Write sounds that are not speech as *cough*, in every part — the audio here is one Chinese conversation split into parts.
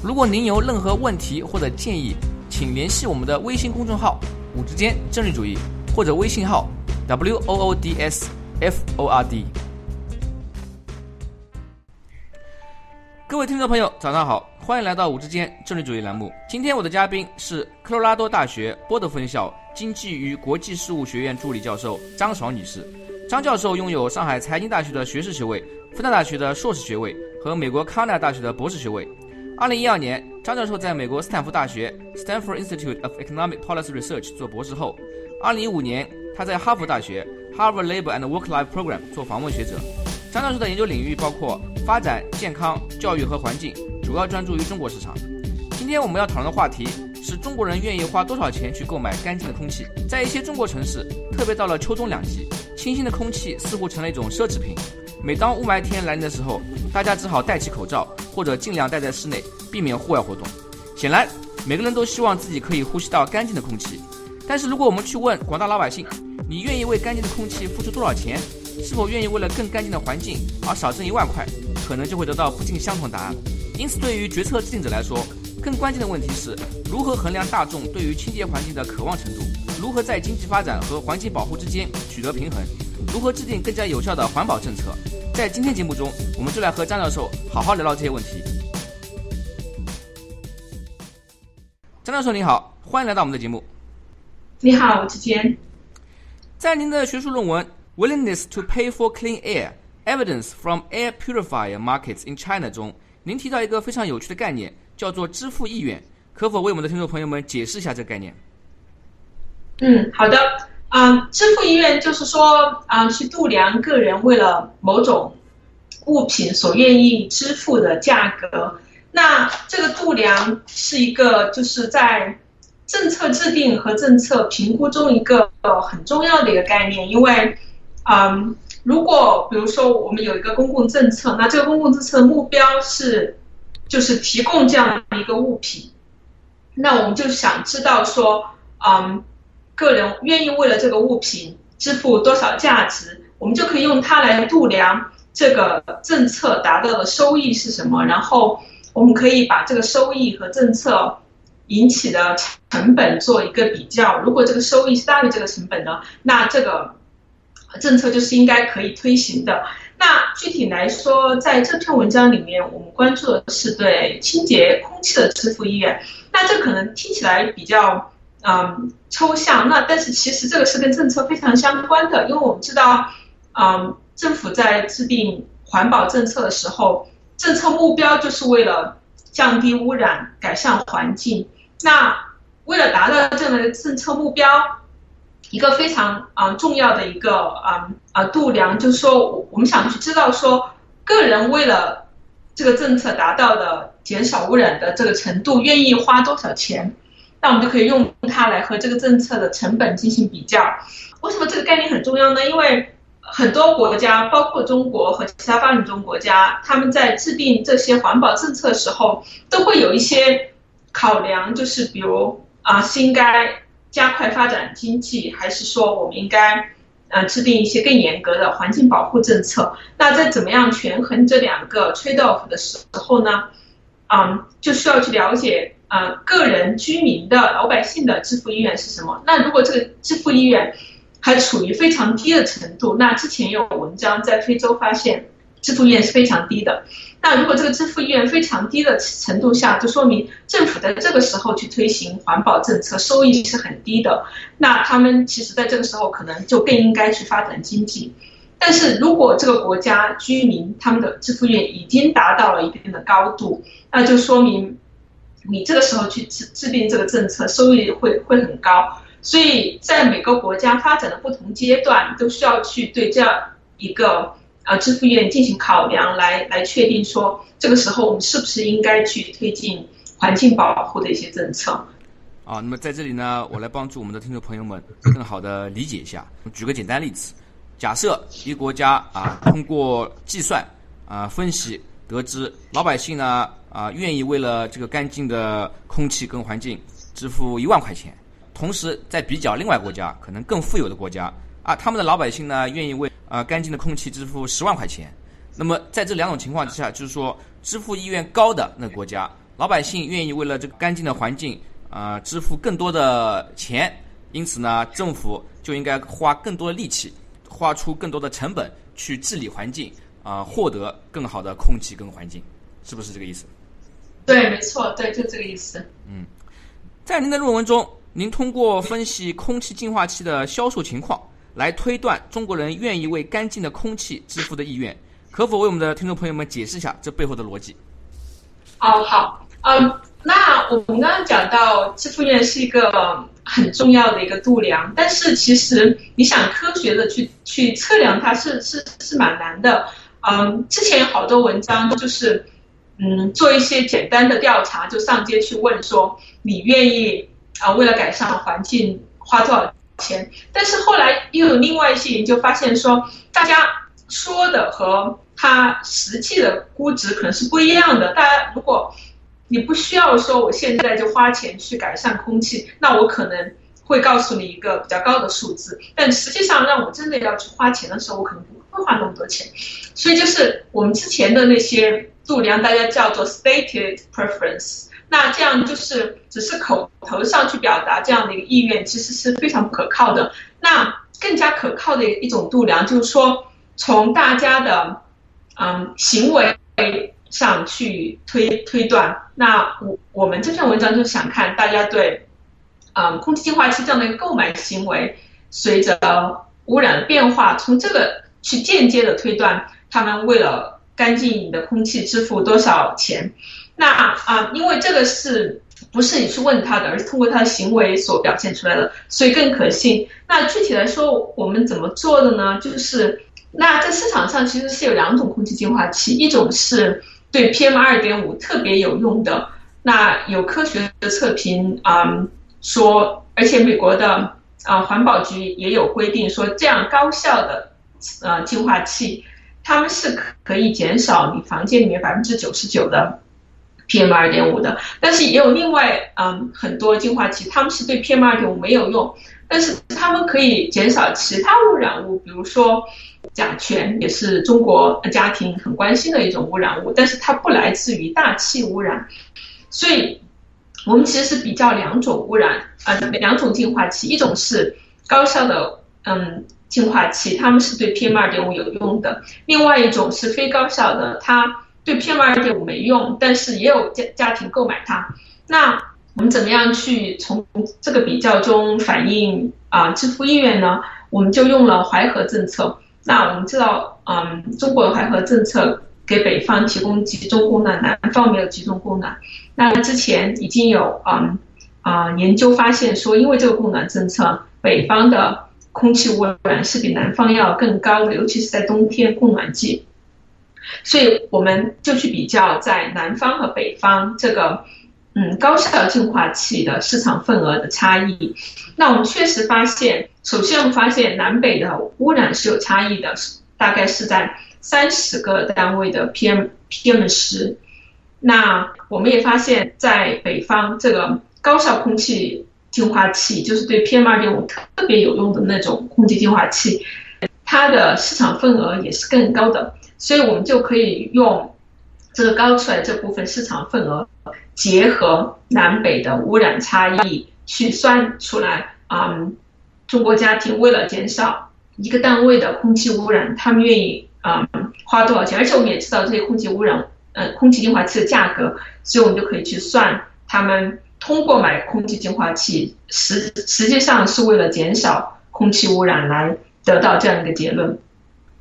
如果您有任何问题或者建议，请联系我们的微信公众号“五之间政治主义”或者微信号 “w o o d s f o r d”。各位听众朋友，早上好，欢迎来到五之间政治主义栏目。今天我的嘉宾是科罗拉多大学波德分校经济与国际事务学院助理教授张爽女士。张教授拥有上海财经大学的学士学位、复旦大学的硕士学位和美国康奈尔大学的博士学位。二零一二年，张教授在美国斯坦福大学 （Stanford Institute of Economic Policy Research） 做博士后。二零一五年，他在哈佛大学 （Harvard Labor and Work-Life Program） 做访问学者。张教授的研究领域包括发展、健康、教育和环境，主要专注于中国市场。今天我们要讨论的话题是中国人愿意花多少钱去购买干净的空气。在一些中国城市，特别到了秋冬两季。清新的空气似乎成了一种奢侈品。每当雾霾天来临的时候，大家只好戴起口罩，或者尽量待在室内，避免户外活动。显然，每个人都希望自己可以呼吸到干净的空气。但是，如果我们去问广大老百姓，你愿意为干净的空气付出多少钱？是否愿意为了更干净的环境而少挣一万块？可能就会得到不尽相同答案。因此，对于决策制定者来说，更关键的问题是如何衡量大众对于清洁环境的渴望程度。如何在经济发展和环境保护之间取得平衡？如何制定更加有效的环保政策？在今天节目中，我们就来和张教授好好聊聊这些问题。张教授您好，欢迎来到我们的节目。你好，之间。在您的学术论文《Willingness to Pay for Clean Air: Evidence from Air Purifier Markets in China》中，您提到一个非常有趣的概念，叫做支付意愿。可否为我们的听众朋友们解释一下这个概念？嗯，好的，啊，支付意愿就是说啊，去度量个人为了某种物品所愿意支付的价格。那这个度量是一个就是在政策制定和政策评估中一个很重要的一个概念，因为，嗯，如果比如说我们有一个公共政策，那这个公共政策的目标是就是提供这样一个物品，那我们就想知道说，嗯。个人愿意为了这个物品支付多少价值，我们就可以用它来度量这个政策达到的收益是什么。然后我们可以把这个收益和政策引起的成本做一个比较。如果这个收益是大于这个成本的，那这个政策就是应该可以推行的。那具体来说，在这篇文章里面，我们关注的是对清洁空气的支付意愿。那这可能听起来比较。嗯，抽象。那但是其实这个是跟政策非常相关的，因为我们知道，嗯，政府在制定环保政策的时候，政策目标就是为了降低污染、改善环境。那为了达到这样的政策目标，一个非常啊重要的一个啊啊度量，就是说我们想去知道说，个人为了这个政策达到的减少污染的这个程度，愿意花多少钱。那我们就可以用它来和这个政策的成本进行比较。为什么这个概念很重要呢？因为很多国家，包括中国和其他发展中国家，他们在制定这些环保政策的时候，都会有一些考量，就是比如啊，是应该加快发展经济，还是说我们应该呃制定一些更严格的环境保护政策？那在怎么样权衡这两个 trade off 的时候呢？嗯，就需要去了解。呃，个人居民的老百姓的支付意愿是什么？那如果这个支付意愿还处于非常低的程度，那之前有文章在非洲发现支付意愿是非常低的。那如果这个支付意愿非常低的程度下，就说明政府在这个时候去推行环保政策收益是很低的。那他们其实在这个时候可能就更应该去发展经济。但是如果这个国家居民他们的支付意愿已经达到了一定的高度，那就说明。你这个时候去制制定这个政策，收益会会很高，所以在每个国家发展的不同阶段，都需要去对这样一个呃支付意愿进行考量，来来确定说这个时候我们是不是应该去推进环境保护的一些政策。啊，那么在这里呢，我来帮助我们的听众朋友们更好的理解一下。举个简单例子，假设一个国家啊，通过计算啊分析得知，老百姓呢啊愿意为了这个干净的空气跟环境支付一万块钱，同时在比较另外国家可能更富有的国家啊，他们的老百姓呢愿意为啊干净的空气支付十万块钱。那么在这两种情况之下，就是说支付意愿高的那国家，老百姓愿意为了这个干净的环境。啊，支付更多的钱，因此呢，政府就应该花更多的力气，花出更多的成本去治理环境，啊，获得更好的空气跟环境，是不是这个意思？对，没错，对，就这个意思。嗯，在您的论文中，您通过分析空气净化器的销售情况，来推断中国人愿意为干净的空气支付的意愿，可否为我们的听众朋友们解释一下这背后的逻辑？哦，好，嗯。那我们刚刚讲到支付院是一个很重要的一个度量，但是其实你想科学的去去测量它是是是蛮难的。嗯，之前有好多文章就是嗯做一些简单的调查，就上街去问说你愿意啊为了改善环境花多少钱？但是后来又有另外一些研究发现说，大家说的和它实际的估值可能是不一样的。大家如果你不需要说我现在就花钱去改善空气，那我可能会告诉你一个比较高的数字。但实际上，让我真的要去花钱的时候，我可能不会花那么多钱。所以就是我们之前的那些度量，大家叫做 stated preference。那这样就是只是口头上去表达这样的一个意愿，其实是非常不可靠的。那更加可靠的一种度量，就是说从大家的嗯行为。上去推推断，那我我们这篇文章就想看大家对，嗯，空气净化器这样的一个购买行为，随着污染的变化，从这个去间接的推断，他们为了干净你的空气支付多少钱？那啊，因为这个是不是你去问他的，而是通过他的行为所表现出来的，所以更可信。那具体来说，我们怎么做的呢？就是那在市场上其实是有两种空气净化器，一种是。对 PM 二点五特别有用的，那有科学的测评啊说，而且美国的啊环保局也有规定说，这样高效的呃净化器，它们是可以减少你房间里面百分之九十九的 PM 二点五的。但是也有另外嗯很多净化器，它们是对 PM 二点五没有用，但是它们可以减少其他污染物，比如说。甲醛也是中国家庭很关心的一种污染物，但是它不来自于大气污染，所以我们其实是比较两种污染啊，两种净化器，一种是高效的嗯净化器，它们是对 PM 二点五有用的；另外一种是非高效的，它对 PM 二点五没用，但是也有家家庭购买它。那我们怎么样去从这个比较中反映啊支付意愿呢？我们就用了淮河政策。那我们知道，嗯，中国的淮河政策给北方提供集中供暖，南方没有集中供暖。那之前已经有，嗯，啊，研究发现说，因为这个供暖政策，北方的空气污染是比南方要更高的，尤其是在冬天供暖季。所以我们就去比较在南方和北方这个。嗯，高效净化器的市场份额的差异，那我们确实发现，首先我们发现南北的污染是有差异的，大概是在三十个单位的 PM PM 十。那我们也发现，在北方这个高效空气净化器，就是对 PM 二点五特别有用的那种空气净化器，它的市场份额也是更高的，所以我们就可以用这个高出来这部分市场份额。结合南北的污染差异去算出来，嗯，中国家庭为了减少一个单位的空气污染，他们愿意嗯花多少钱？而且我们也知道这些空气污染，嗯，空气净化器的价格，所以我们就可以去算，他们通过买空气净化器，实实际上是为了减少空气污染来得到这样一个结论。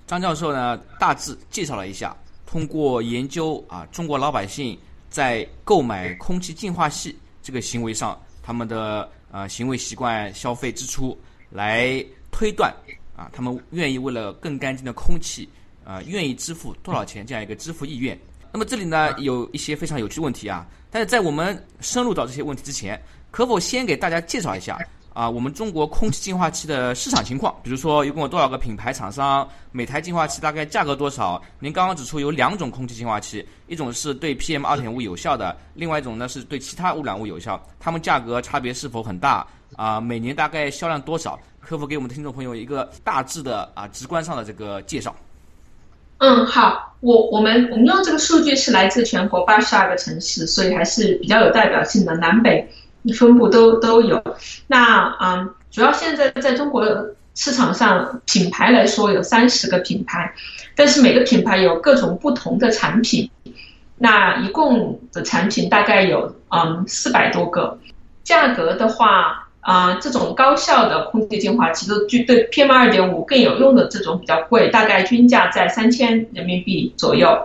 张教授呢，大致介绍了一下，通过研究啊，中国老百姓。在购买空气净化器这个行为上，他们的呃行为习惯、消费支出来推断啊，他们愿意为了更干净的空气啊，愿意支付多少钱这样一个支付意愿。那么这里呢有一些非常有趣问题啊，但是在我们深入到这些问题之前，可否先给大家介绍一下啊我们中国空气净化器的市场情况？比如说一共有多少个品牌厂商，每台净化器大概价格多少？您刚刚指出有两种空气净化器，一种是对 PM 二点五有效的，另外一种呢是对其他污染物有效，它们价格差别是否很大？啊，每年大概销量多少？可否给我们的听众朋友一个大致的啊直观上的这个介绍？嗯，好，我我们我们用这个数据是来自全国八十二个城市，所以还是比较有代表性的，南北分布都都有。那嗯，主要现在在中国市场上品牌来说有三十个品牌，但是每个品牌有各种不同的产品，那一共的产品大概有嗯四百多个，价格的话。啊，这种高效的空气净化器都就对 PM 二点五更有用的这种比较贵，大概均价在三千人民币左右。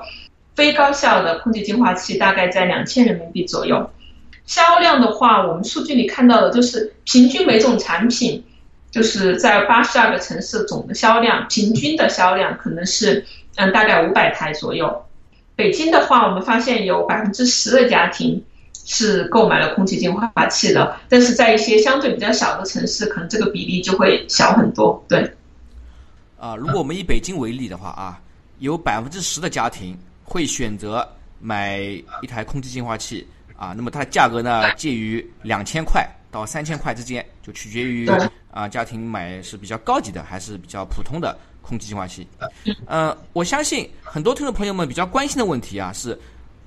非高效的空气净化器大概在两千人民币左右。销量的话，我们数据里看到的就是平均每种产品，就是在八十二个城市总的销量，平均的销量可能是嗯大概五百台左右。北京的话，我们发现有百分之十的家庭。是购买了空气净化器的，但是在一些相对比较小的城市，可能这个比例就会小很多。对，啊，如果我们以北京为例的话啊，有百分之十的家庭会选择买一台空气净化器啊，那么它的价格呢介于两千块到三千块之间，就取决于啊家庭买是比较高级的还是比较普通的空气净化器。呃，我相信很多听众朋友们比较关心的问题啊是。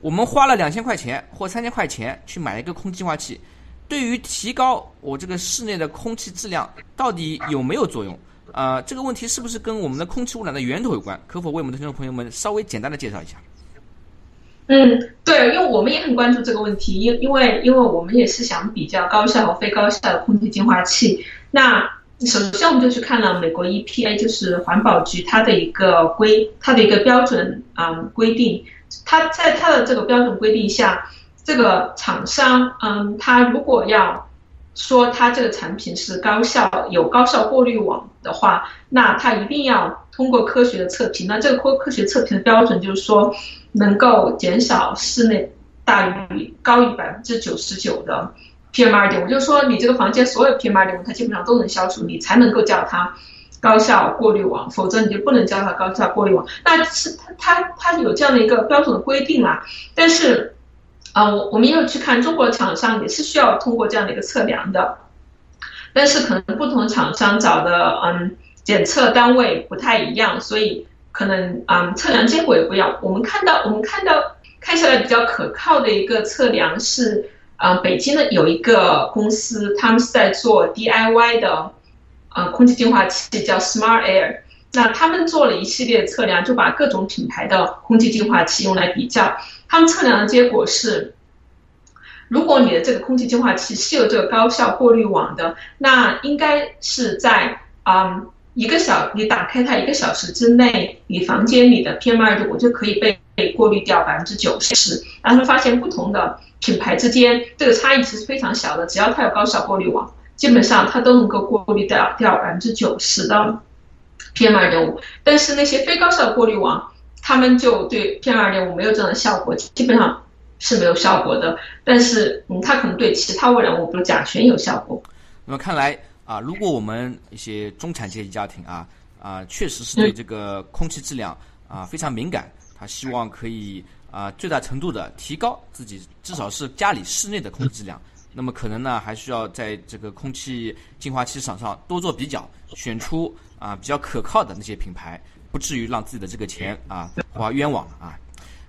我们花了两千块钱或三千块钱去买一个空气净化器，对于提高我这个室内的空气质量到底有没有作用？啊，这个问题是不是跟我们的空气污染的源头有关？可否为我们的听众朋友们稍微简单的介绍一下？嗯，对，因为我们也很关注这个问题，因因为因为我们也是想比较高效和非高效的空气净化器。那首先我们就去看了美国 EPA，就是环保局它的一个规，它的一个标准啊规定。它在它的这个标准规定下，这个厂商，嗯，他如果要说他这个产品是高效有高效过滤网的话，那他一定要通过科学的测评。那这个科科学测评的标准就是说，能够减少室内大于高于百分之九十九的 PM 二点五，就是说你这个房间所有 PM 二点五它基本上都能消除，你才能够叫它。高效过滤网，否则你就不能叫它高效过滤网。那是它它它有这样的一个标准的规定啦。但是，啊，我我们又去看中国厂商也是需要通过这样的一个测量的，但是可能不同厂商找的嗯检测单位不太一样，所以可能嗯测量结果也不一样。我们看到我们看到看下来比较可靠的一个测量是，啊，北京的有一个公司，他们是在做 DIY 的。呃，空气净化器叫 Smart Air，那他们做了一系列测量，就把各种品牌的空气净化器用来比较。他们测量的结果是，如果你的这个空气净化器是有这个高效过滤网的，那应该是在啊一个小你打开它一个小时之内，你房间里的 PM 二点五就可以被被过滤掉百分之九十。然后发现不同的品牌之间这个差异其实非常小的，只要它有高效过滤网。基本上它都能够过滤掉掉百分之九十的 PM 二点五，但是那些非高效的过滤网，他们就对 PM 二点五没有这样的效果，基本上是没有效果的。但是嗯，它可能对其他污染物，比如甲醛有效果。那么看来啊，如果我们一些中产阶级家庭啊啊，确实是对这个空气质量啊非常敏感，希望可以啊最大程度的提高自己至少是家里室内的空气质量。那么可能呢，还需要在这个空气净化器市场上多做比较，选出啊比较可靠的那些品牌，不至于让自己的这个钱啊花冤枉啊。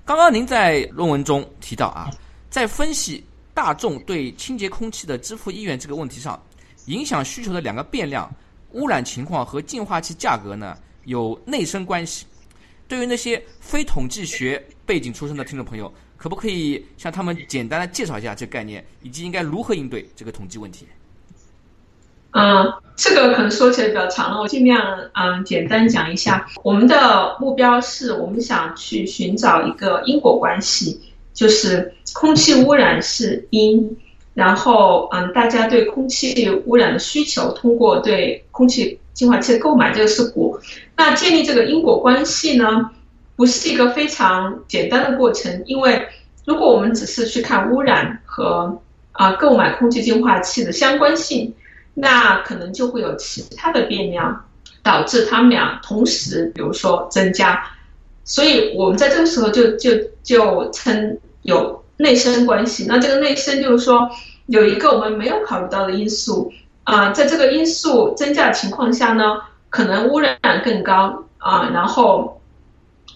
刚刚您在论文中提到啊，在分析大众对清洁空气的支付意愿这个问题上，影响需求的两个变量污染情况和净化器价格呢有内生关系。对于那些非统计学背景出身的听众朋友。可不可以向他们简单的介绍一下这个概念，以及应该如何应对这个统计问题？嗯，这个可能说起来比较长了，我尽量嗯简单讲一下。我们的目标是我们想去寻找一个因果关系，就是空气污染是因，然后嗯大家对空气污染的需求，通过对空气净化器的购买这个是果。那建立这个因果关系呢？不是一个非常简单的过程，因为如果我们只是去看污染和啊购买空气净化器的相关性，那可能就会有其他的变量导致他们俩同时，比如说增加。所以我们在这个时候就就就称有内生关系。那这个内生就是说有一个我们没有考虑到的因素啊，在这个因素增加的情况下呢，可能污染更高啊，然后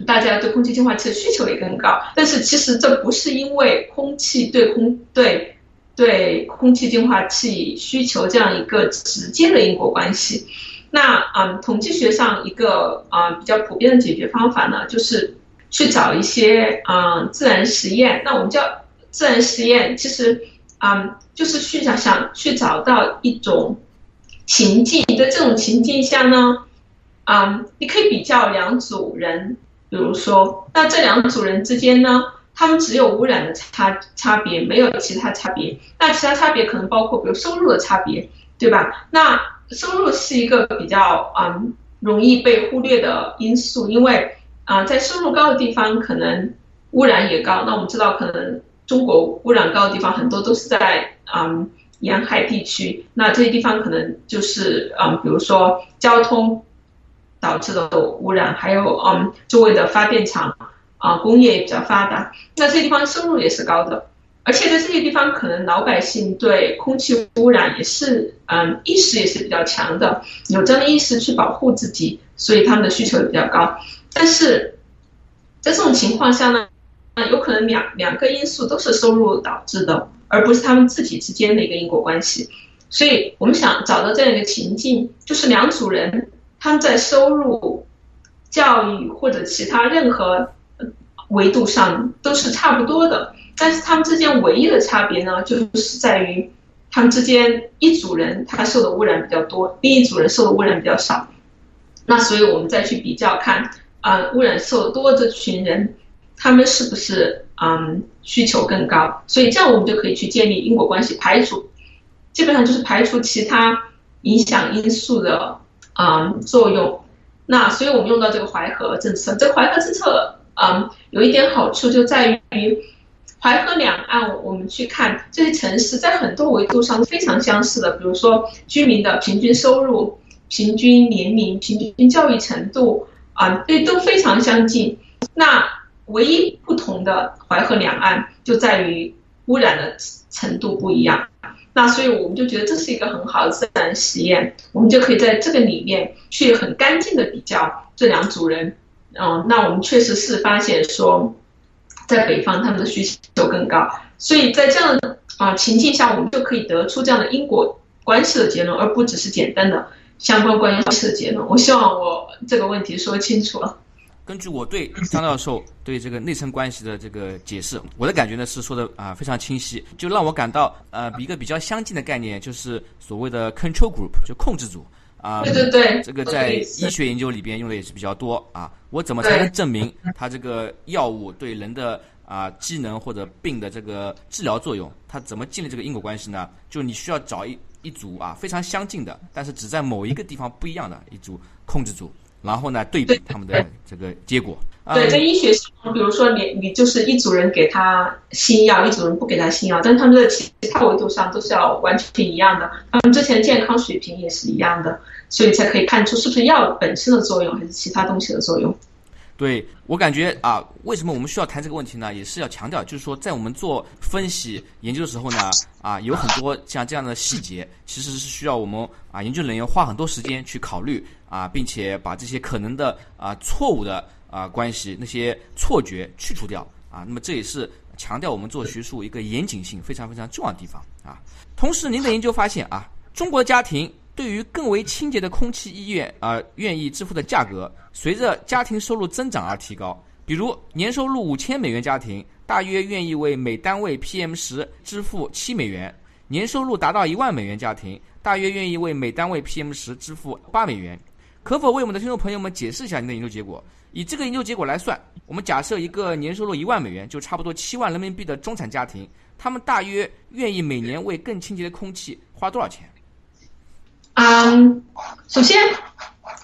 大家对空气净化器的需求也更高。但是其实这不是因为空气对空对对空气净化器需求这样一个直接的因果关系。那嗯，统计学上一个啊比较普遍的解决方法呢，就是去找一些啊自然实验。那我们叫自然实验，其实啊就是去想想去找到一种情境，在这种情境下呢，啊你可以比较两组人，比如说，那这两组人之间呢，他们只有污染的差差别，没有其他差别。那其他差别可能包括比如收入的差别，对吧？那收入是一个比较嗯容易被忽略的因素，因为啊在收入高的地方可能污染也高。那我们知道，可能中国污染高的地方很多都是在嗯沿海地区，那这些地方可能就是嗯比如说交通导致的污染，还有嗯周围的发电厂啊工业也比较发达，那这些地方收入也是高的。而且在这些地方，可能老百姓对空气污染也是，嗯，意识也是比较强的，有这样的意识去保护自己，所以他们的需求也比较高。但是在这种情况下呢，有可能两两个因素都是收入导致的，而不是他们自己之间的一个因果关系。所以我们想找到这样一个情境，就是两组人他们在收入、教育或者其他任何维度上都是差不多的。但是他们之间唯一的差别呢，就是在于他们之间一组人他受的污染比较多，另一组人受的污染比较少。那所以我们再去比较看啊，污染受多这群人，他们是不是嗯需求更高？所以这样我们就可以去建立因果关系，排除基本上就是排除其他影响因素的嗯作用。那所以我们用到这个淮河政策，这个淮河政策嗯有一点好处就在于。淮河两岸，我们去看这些城市，在很多维度上非常相似的，比如说居民的平均收入、平均年龄、平均教育程度啊，这都非常相近。那唯一不同的淮河两岸就在于污染的程度不一样。那所以我们就觉得这是一个很好的自然实验，我们就可以在这个里面去很干净的比较这两组人。嗯，那我们确实是发现说。在北方，他们的需求更高，所以在这样的啊情境下，我们就可以得出这样的因果关系的结论，而不只是简单的相关关系的结论。我希望我这个问题说清楚了。根据我对张教授对这个内生关系的这个解释，我的感觉呢是说的啊非常清晰，就让我感到呃一个比较相近的概念，就是所谓的 control group，就控制组。啊，对对对，这个在医学研究里边用的也是比较多啊。我怎么才能证明它这个药物对人的啊机能或者病的这个治疗作用？它怎么建立这个因果关系呢？就你需要找一一组啊非常相近的，但是只在某一个地方不一样的一组控制组，然后呢对比他们的这个结果。对，在医学上，比如说你你就是一组人给他新药，一组人不给他新药，但他们的其他维度上都是要完全一样的，他们之前健康水平也是一样的，所以才可以看出是不是药本身的作用，还是其他东西的作用。对我感觉啊，为什么我们需要谈这个问题呢？也是要强调，就是说在我们做分析研究的时候呢，啊，有很多像这样的细节，其实是需要我们啊研究人员花很多时间去考虑啊，并且把这些可能的啊错误的。啊，关系那些错觉去除掉啊，那么这也是强调我们做学术一个严谨性非常非常重要的地方啊。同时，您的研究发现啊，中国家庭对于更为清洁的空气医院啊，愿意支付的价格随着家庭收入增长而提高。比如，年收入五千美元家庭大约愿意为每单位 PM 十支付七美元；年收入达到一万美元家庭大约愿意为每单位 PM 十支付八美元。可否为我们的听众朋友们解释一下您的研究结果？以这个研究结果来算，我们假设一个年收入一万美元，就差不多七万人民币的中产家庭，他们大约愿意每年为更清洁的空气花多少钱？嗯，首先，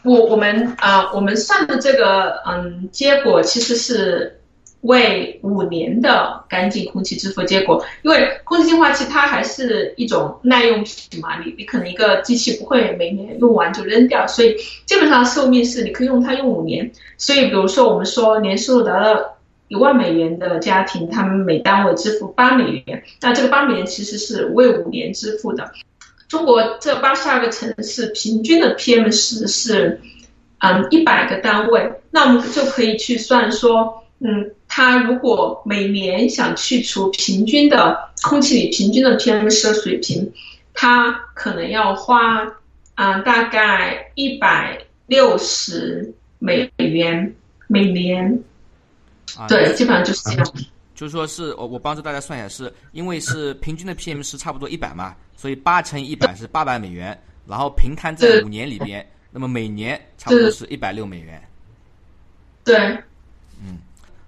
我我们啊，我们算的这个嗯结果其实是为五年的干净空气支付结果，因为空气净化器它还是一种耐用品嘛，你你可能一个机器不会每年用完就扔掉，所以基本上寿命是你可以用它用五年。所以比如说我们说年收入达到一万美元的家庭，他们每单位支付八美元，那这个八美元其实是为五年支付的。中国这八十二个城市平均的 PM 十是，嗯，一百个单位，那我们就可以去算说，嗯，它如果每年想去除平均的空气里平均的 PM 十的水平，它可能要花，啊，大概一百六十美元每年，对，基本上就是这样。就是说是我我帮助大家算一下，是因为是平均的 PM 是差不多一百嘛。所以八乘以一百是八百美元，然后平摊在五年里边，那么每年差不多是一百六美元。对，嗯，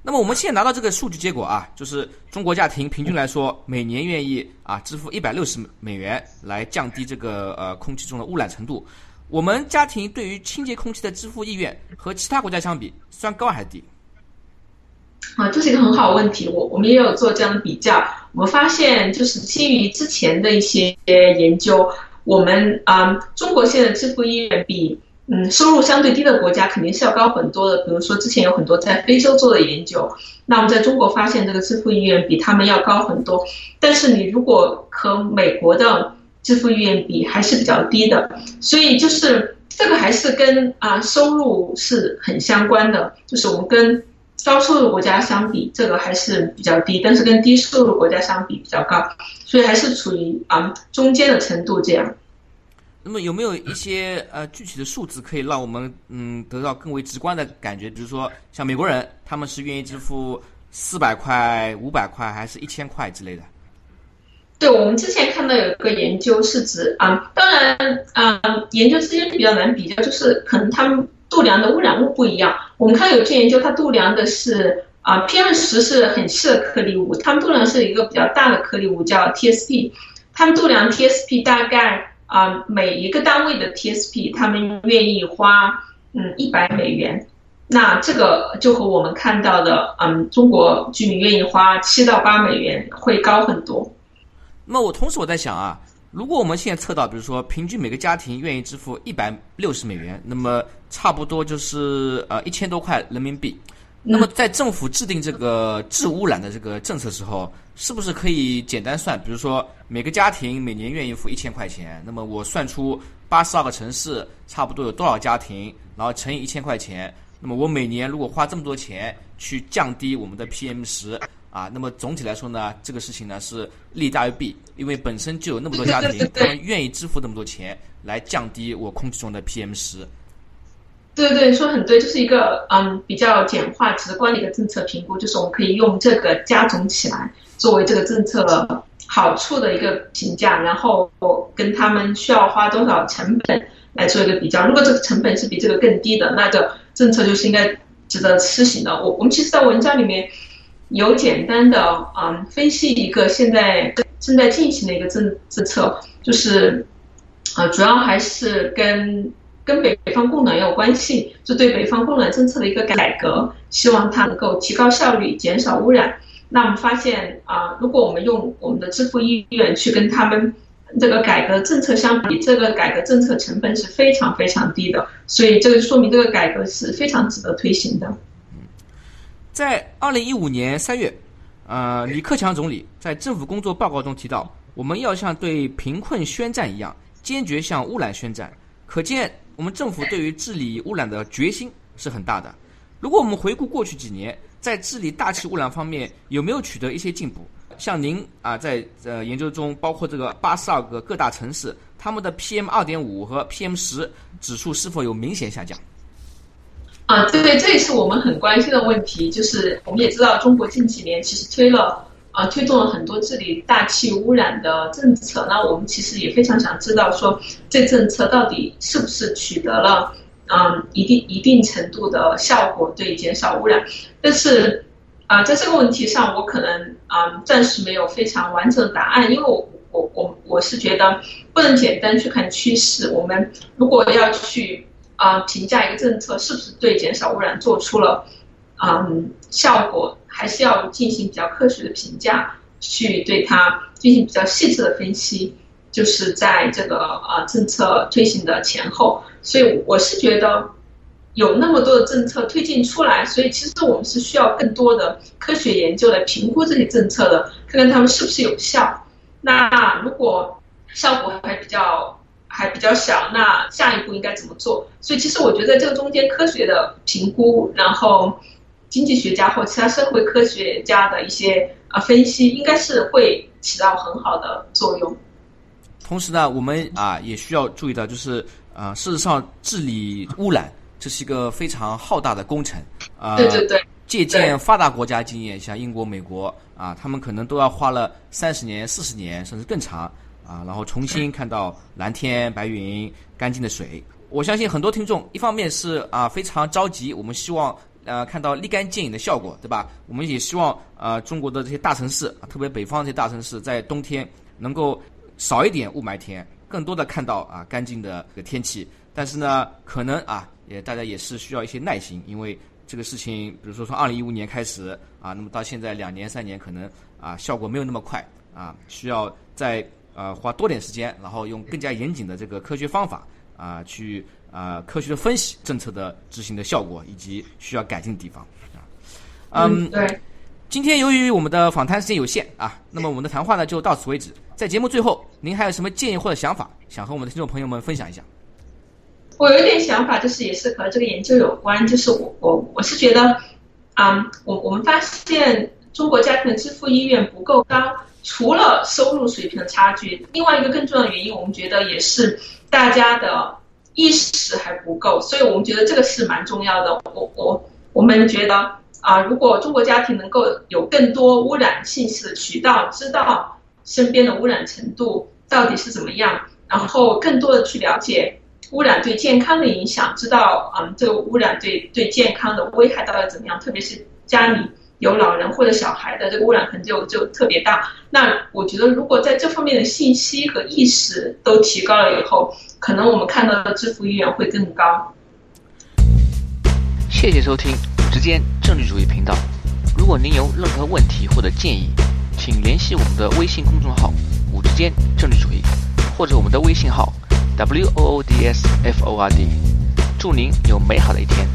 那么我们现在拿到这个数据结果啊，就是中国家庭平均来说每年愿意啊支付一百六十美元来降低这个呃空气中的污染程度。我们家庭对于清洁空气的支付意愿和其他国家相比，算高还是低？啊，这是一个很好问题。我我们也有做这样的比较，我们发现就是基于之前的一些研究，我们啊，中国现在支付意愿比嗯收入相对低的国家肯定是要高很多的。比如说之前有很多在非洲做的研究，那我们在中国发现这个支付意愿比他们要高很多。但是你如果和美国的支付意愿比，还是比较低的。所以就是这个还是跟啊收入是很相关的，就是我们跟。高收入国家相比，这个还是比较低，但是跟低收入国家相比比较高，所以还是处于啊中间的程度这样。那么有没有一些呃具体的数字可以让我们嗯得到更为直观的感觉？比如说像美国人，他们是愿意支付四百块、五百块，还是一千块之类的？对，我们之前看到有一个研究是指啊，当然啊，研究之间比较难比较，就是可能他们。度量的污染物不一样，我们看有些研究，它度量的是啊，PM 十是很细的颗粒物，他们度量是一个比较大的颗粒物叫 TSP，他们度量 TSP 大概啊每一个单位的 TSP，他们愿意花嗯一百美元，那这个就和我们看到的嗯中国居民愿意花七到八美元会高很多。那我同时我在想啊。如果我们现在测到，比如说平均每个家庭愿意支付一百六十美元，那么差不多就是呃一千多块人民币。那么在政府制定这个治污染的这个政策时候，是不是可以简单算？比如说每个家庭每年愿意付一千块钱，那么我算出八十二个城市差不多有多少家庭，然后乘以一千块钱，那么我每年如果花这么多钱去降低我们的 PM 十。啊，那么总体来说呢，这个事情呢是利大于弊，因为本身就有那么多 *laughs* 家庭，他们愿意支付那么多钱来降低我空气中的 PM 十。对对，说很对，就是一个嗯比较简化、直观的一个政策评估，就是我们可以用这个加总起来作为这个政策好处的一个评价，然后跟他们需要花多少成本来做一个比较。如果这个成本是比这个更低的，那这政策就是应该值得施行的。我我们其实，在文章里面。有简单的啊分析一个现在正在进行的一个政政策，就是啊主要还是跟跟北北方供暖有关系，就对北方供暖政策的一个改革，希望它能够提高效率，减少污染。那我们发现啊，如果我们用我们的支付意愿去跟他们这个改革政策相比，这个改革政策成本是非常非常低的，所以这个说明这个改革是非常值得推行的。在二零一五年三月，呃，李克强总理在政府工作报告中提到，我们要像对贫困宣战一样，坚决向污染宣战。可见，我们政府对于治理污染的决心是很大的。如果我们回顾过去几年，在治理大气污染方面，有没有取得一些进步？像您啊，在呃研究中，包括这个八十二个各大城市，他们的 PM 二点五和 PM 十指数是否有明显下降？啊，对，这也是我们很关心的问题。就是我们也知道，中国近几年其实推了啊，推动了很多治理大气污染的政策。那我们其实也非常想知道，说这政策到底是不是取得了嗯一定一定程度的效果，对减少污染。但是啊，在这个问题上，我可能啊暂时没有非常完整的答案，因为我我我我是觉得不能简单去看趋势，我们如果要去啊评价一个政策是不是对减少污染做出了嗯效果，还是要进行比较科学的评价，去对它进行比较细致的分析。就是在这个呃政策推行的前后，所以我是觉得有那么多的政策推进出来，所以其实我们是需要更多的科学研究来评估这些政策的，看看他们是不是有效。那如果效果还比较还比较小，那下一步应该怎么做？所以其实我觉得这个中间科学的评估，然后经济学家或其他社会科学家的一些啊分析，应该是会起到很好的作用。同时呢，我们啊也需要注意到，就是啊，事实上治理污染这是一个非常浩大的工程啊。对对对。借鉴发达国家经验，像英国、美国啊，他们可能都要花了三十年、四十年，甚至更长啊，然后重新看到蓝天白云、干净的水。我相信很多听众，一方面是啊非常着急，我们希望呃看到立竿见影的效果，对吧？我们也希望啊中国的这些大城市，特别北方这些大城市，在冬天能够。少一点雾霾天，更多的看到啊干净的个天气。但是呢，可能啊也大家也是需要一些耐心，因为这个事情，比如说从二零一五年开始啊，那么到现在两年三年，可能啊效果没有那么快啊，需要在呃花多点时间，然后用更加严谨的这个科学方法啊去啊科学的分析政策的执行的效果以及需要改进的地方啊。嗯，对。今天由于我们的访谈时间有限啊，那么我们的谈话呢就到此为止。在节目最后，您还有什么建议或者想法，想和我们的听众朋友们分享一下？我有一点想法，就是也是和这个研究有关，就是我我我是觉得，啊，我我们发现中国家庭的支付意愿不够高，除了收入水平的差距，另外一个更重要的原因，我们觉得也是大家的意识还不够，所以我们觉得这个是蛮重要的。我我我们觉得。啊，如果中国家庭能够有更多污染信息的渠道，知道身边的污染程度到底是怎么样，然后更多的去了解污染对健康的影响，知道嗯这个污染对对健康的危害到底怎么样，特别是家里有老人或者小孩的这个污染可能就就特别大。那我觉得如果在这方面的信息和意识都提高了以后，可能我们看到的支付意愿会更高。谢谢收听。之间政治主义频道，如果您有任何问题或者建议，请联系我们的微信公众号“五之间政治主义”，或者我们的微信号 “w o o d s f o r d”。祝您有美好的一天。